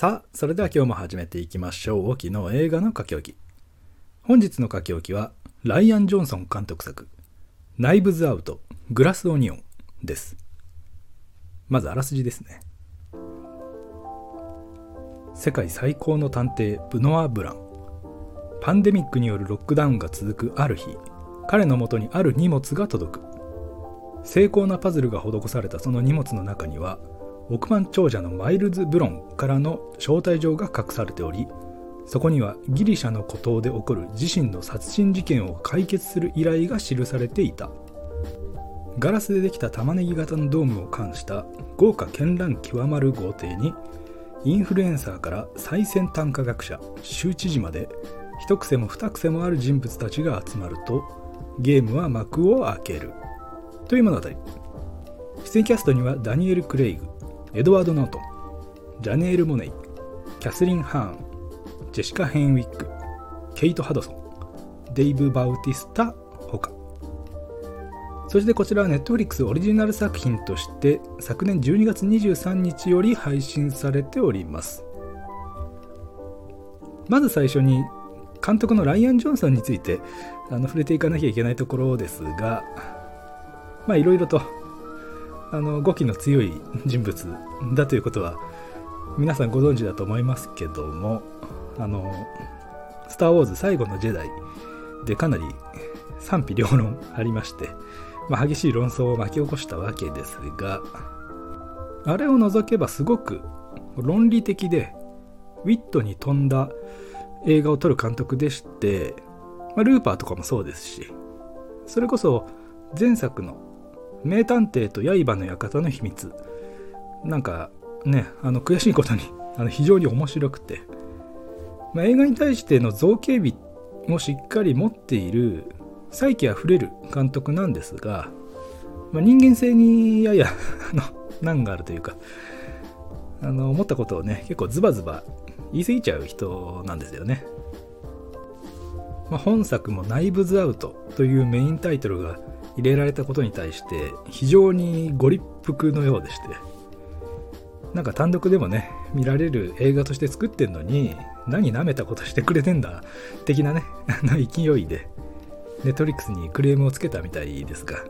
さあ、それでは今日も始めていきましょう。沖の映画の書き置き。本日の書き置きは、ライアン・ジョンソン監督作、ナイブズ・アウト、グラス・オニオンです。まずあらすじですね。世界最高の探偵、ブノア・ブラン。パンデミックによるロックダウンが続くある日、彼のもとにある荷物が届く。精巧なパズルが施されたその荷物の中には、億万長者のマイルズ・ブロンからの招待状が隠されておりそこにはギリシャの孤島で起こる自身の殺人事件を解決する依頼が記されていた。ガラスでできた玉ねぎ型のドームを冠した豪華絢爛極まる豪邸にインフルエンサーから最先端科学者州知事まで一癖も二癖もある人物たちが集まるとゲームは幕を開ける。という物語。出演キャストにはダニエル・クレイグ。エドワード・ノートン、ジャネール・モネイ、キャスリン・ハーン、ジェシカ・ヘンウィック、ケイト・ハドソン、デイブ・バウティスタ、ほか。そしてこちらは Netflix オリジナル作品として昨年12月23日より配信されております。まず最初に監督のライアン・ジョンソンについてあの触れていかなきゃいけないところですが、まあいろいろとあの語気の強い人物だということは皆さんご存知だと思いますけどもあの「スター・ウォーズ最後のジェダイ」でかなり賛否両論ありまして、まあ、激しい論争を巻き起こしたわけですがあれを除けばすごく論理的でウィットに富んだ映画を撮る監督でして、まあ、ルーパーとかもそうですしそれこそ前作の名探偵と刃の館の秘密。なんかねあの悔しいことにあの非常に面白くて、まあ、映画に対しての造形美をしっかり持っている再起あふれる監督なんですが、まあ、人間性にやや 難があるというかあの思ったことをね結構ズバズバ言い過ぎちゃう人なんですよね、まあ、本作も「ナイブズ・アウト」というメインタイトルが入れられたことに対して非常にご立腹のようでしてなんか単独でもね見られる映画として作ってんのに何舐めたことしてくれてんだ的なね 勢いでネットリックスにクレームをつけたみたいですが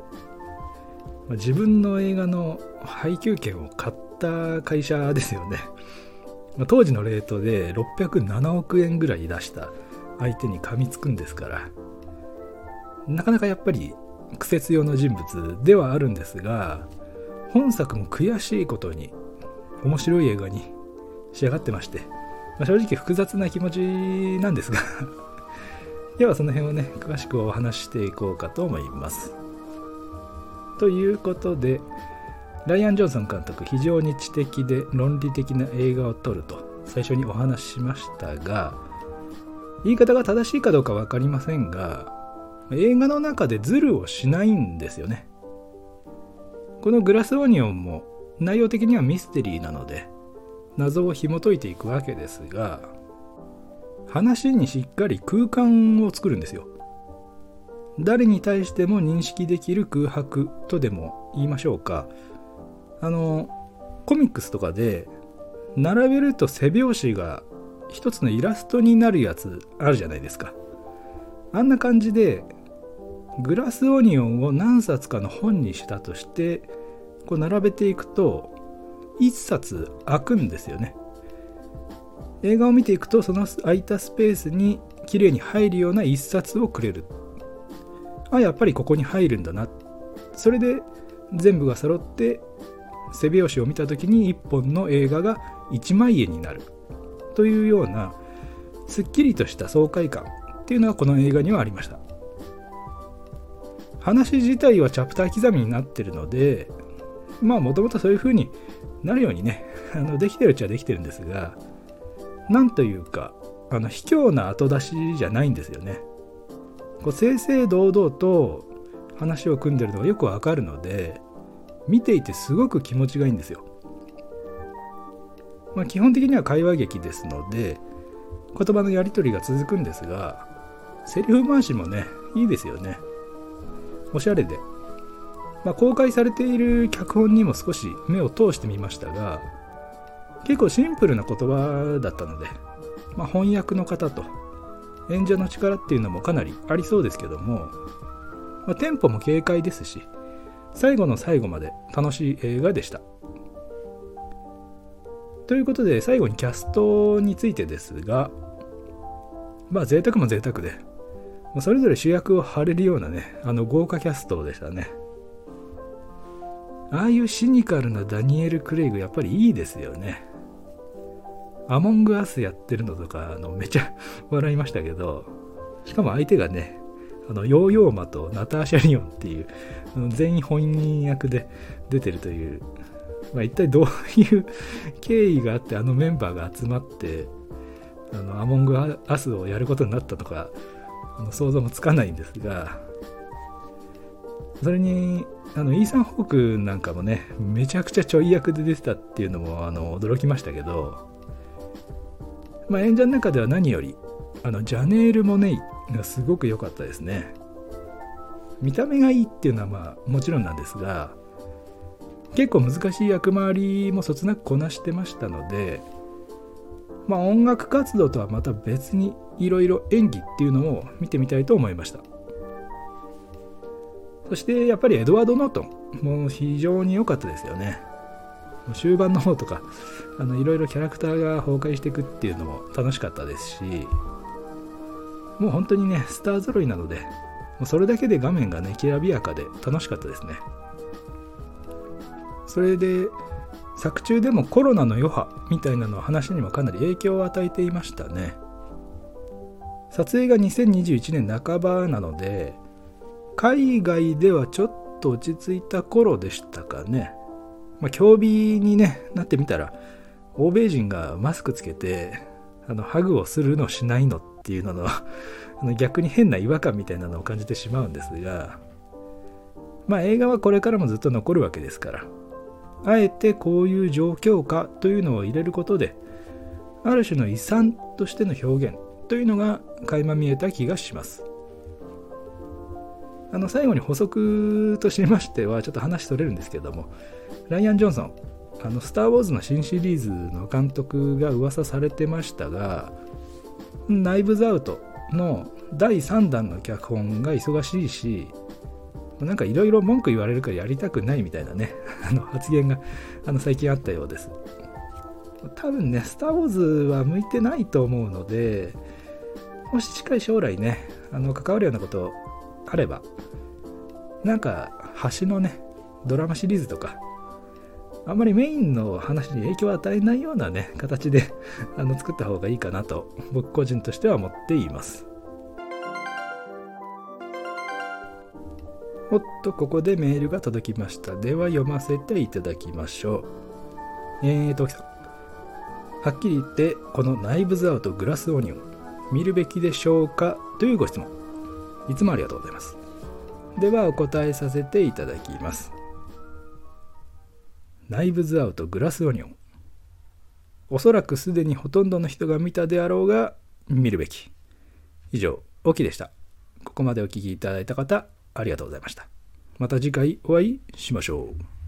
自分の映画の配給権を買った会社ですよね。当時のレートで607億円ぐらい出した相手に噛みつくんですからなかなかやっぱり苦節用の人物ではあるんですが本作も悔しいことに面白い映画に仕上がってまして、まあ、正直複雑な気持ちなんですが ではその辺をね詳しくお話していこうかと思います。ということでライアン・ジョンソン監督非常に知的で論理的な映画を撮ると最初にお話ししましたが言い方が正しいかどうか分かりませんが映画の中でズルをしないんですよね。このグラスオニオンも内容的にはミステリーなので謎を紐解いていくわけですが話にしっかり空間を作るんですよ。誰に対しても認識できる空白とでも言いましょうか。あのコミックスとかで並べると背拍子が一つのイラストになるやつあるじゃないですか。あんな感じでグラスオニオンを何冊かの本にしたとしてこう並べていくと1冊開くんですよね。映画を見ていくとその空いたスペースに綺麗に入るような1冊をくれる。あやっぱりここに入るんだな。それで全部が揃って背拍子を見た時に1本の映画が1枚円になる。というようなすっきりとした爽快感っていうのがこの映画にはありました。話自体はチャプター刻みになってるのでまあもともとそういう風になるようにね あのできてるっちゃできてるんですがなんというかあの卑怯な後出しじゃないんですよね。こう正々堂々と話を組んでるのがよくわかるので見ていてすごく気持ちがいいんですよ、まあ、基本的には会話劇ですので言葉のやり取りが続くんですがセリフ回しもねいいですよね。おしゃれで、まあ、公開されている脚本にも少し目を通してみましたが結構シンプルな言葉だったので、まあ、翻訳の方と演者の力っていうのもかなりありそうですけども、まあ、テンポも軽快ですし最後の最後まで楽しい映画でした。ということで最後にキャストについてですがまあ贅沢も贅沢でそれぞれ主役を張れるようなねあの豪華キャストでしたね。ああいうシニカルなダニエル・クレイグやっぱりいいですよね。アモングアスやってるのとかあのめちゃ 笑いましたけどしかも相手がねあのヨーヨーマとナターシャ・リオンっていう全員本人役で出てるという、まあ、一体どういう経緯があってあのメンバーが集まってあのアモングアスをやることになったとかあの想像もつかないんですがそれにあのイーサン・ホークなんかもねめちゃくちゃちょい役で出てたっていうのもあの驚きましたけどまあ、演者の中では何よりあのジャネール・モネイがすごく良かったですね。見た目がいいっていうのはまあもちろんなんですが結構難しい役回りもそつなくこなしてましたのでまあ音楽活動とはまた別にいろいろ演技っていうのを見てみたいと思いました。そしてやっぱりエドワード・ノートンも非常に良かったですよね。終盤の方とかいろいろキャラクターが崩壊していくっていうのも楽しかったですしもう本当にねスター揃いなのでもうそれだけで画面がねきらびやかで楽しかったですね。それで作中でもコロナの余波みたいなの話にもかなり影響を与えていましたね。撮影が2021年半ばなので海外ではちょっと落ち着いた頃でしたかね。まあ、競技に、ね、なってみたら欧米人がマスクつけてあのハグをするのしないのっていうのの あの逆に変な違和感みたいなのを感じてしまうんですがまあ映画はこれからもずっと残るわけですからあえてこういう状況下というのを入れることである種の遺産としての表現というのが垣間見えた気がします。あの最後に補足としましてはちょっと話取れるんですけどもライアン・ジョンソンあのスター・ウォーズの新シリーズの監督が噂されてましたがナイブズ・アウトの第3弾の脚本が忙しいしなんかいろいろ文句言われるからやりたくないみたいなね あの発言があの最近あったようです。多分ねスター・ウォーズは向いてないと思うのでもし近い将来ねあの関わるようなことあればなんか橋のねドラマシリーズとかあんまりメインの話に影響を与えないようなね形であの作った方がいいかなと僕個人としては思っています。おっとここでメールが届きました。では読ませていただきましょう。えーとはっきり言ってこのナイブズアウトグラスオニオン見るべきでしょうかというご質問。いつもありがとうございます。ではお答えさせていただきます。ナイブズアウトグラスオニオン。おそらくすでにほとんどの人が見たであろうが見るべき。以上オキでした。ここまでお聴きいただいた方ありがとうございました。また次回お会いしましょう。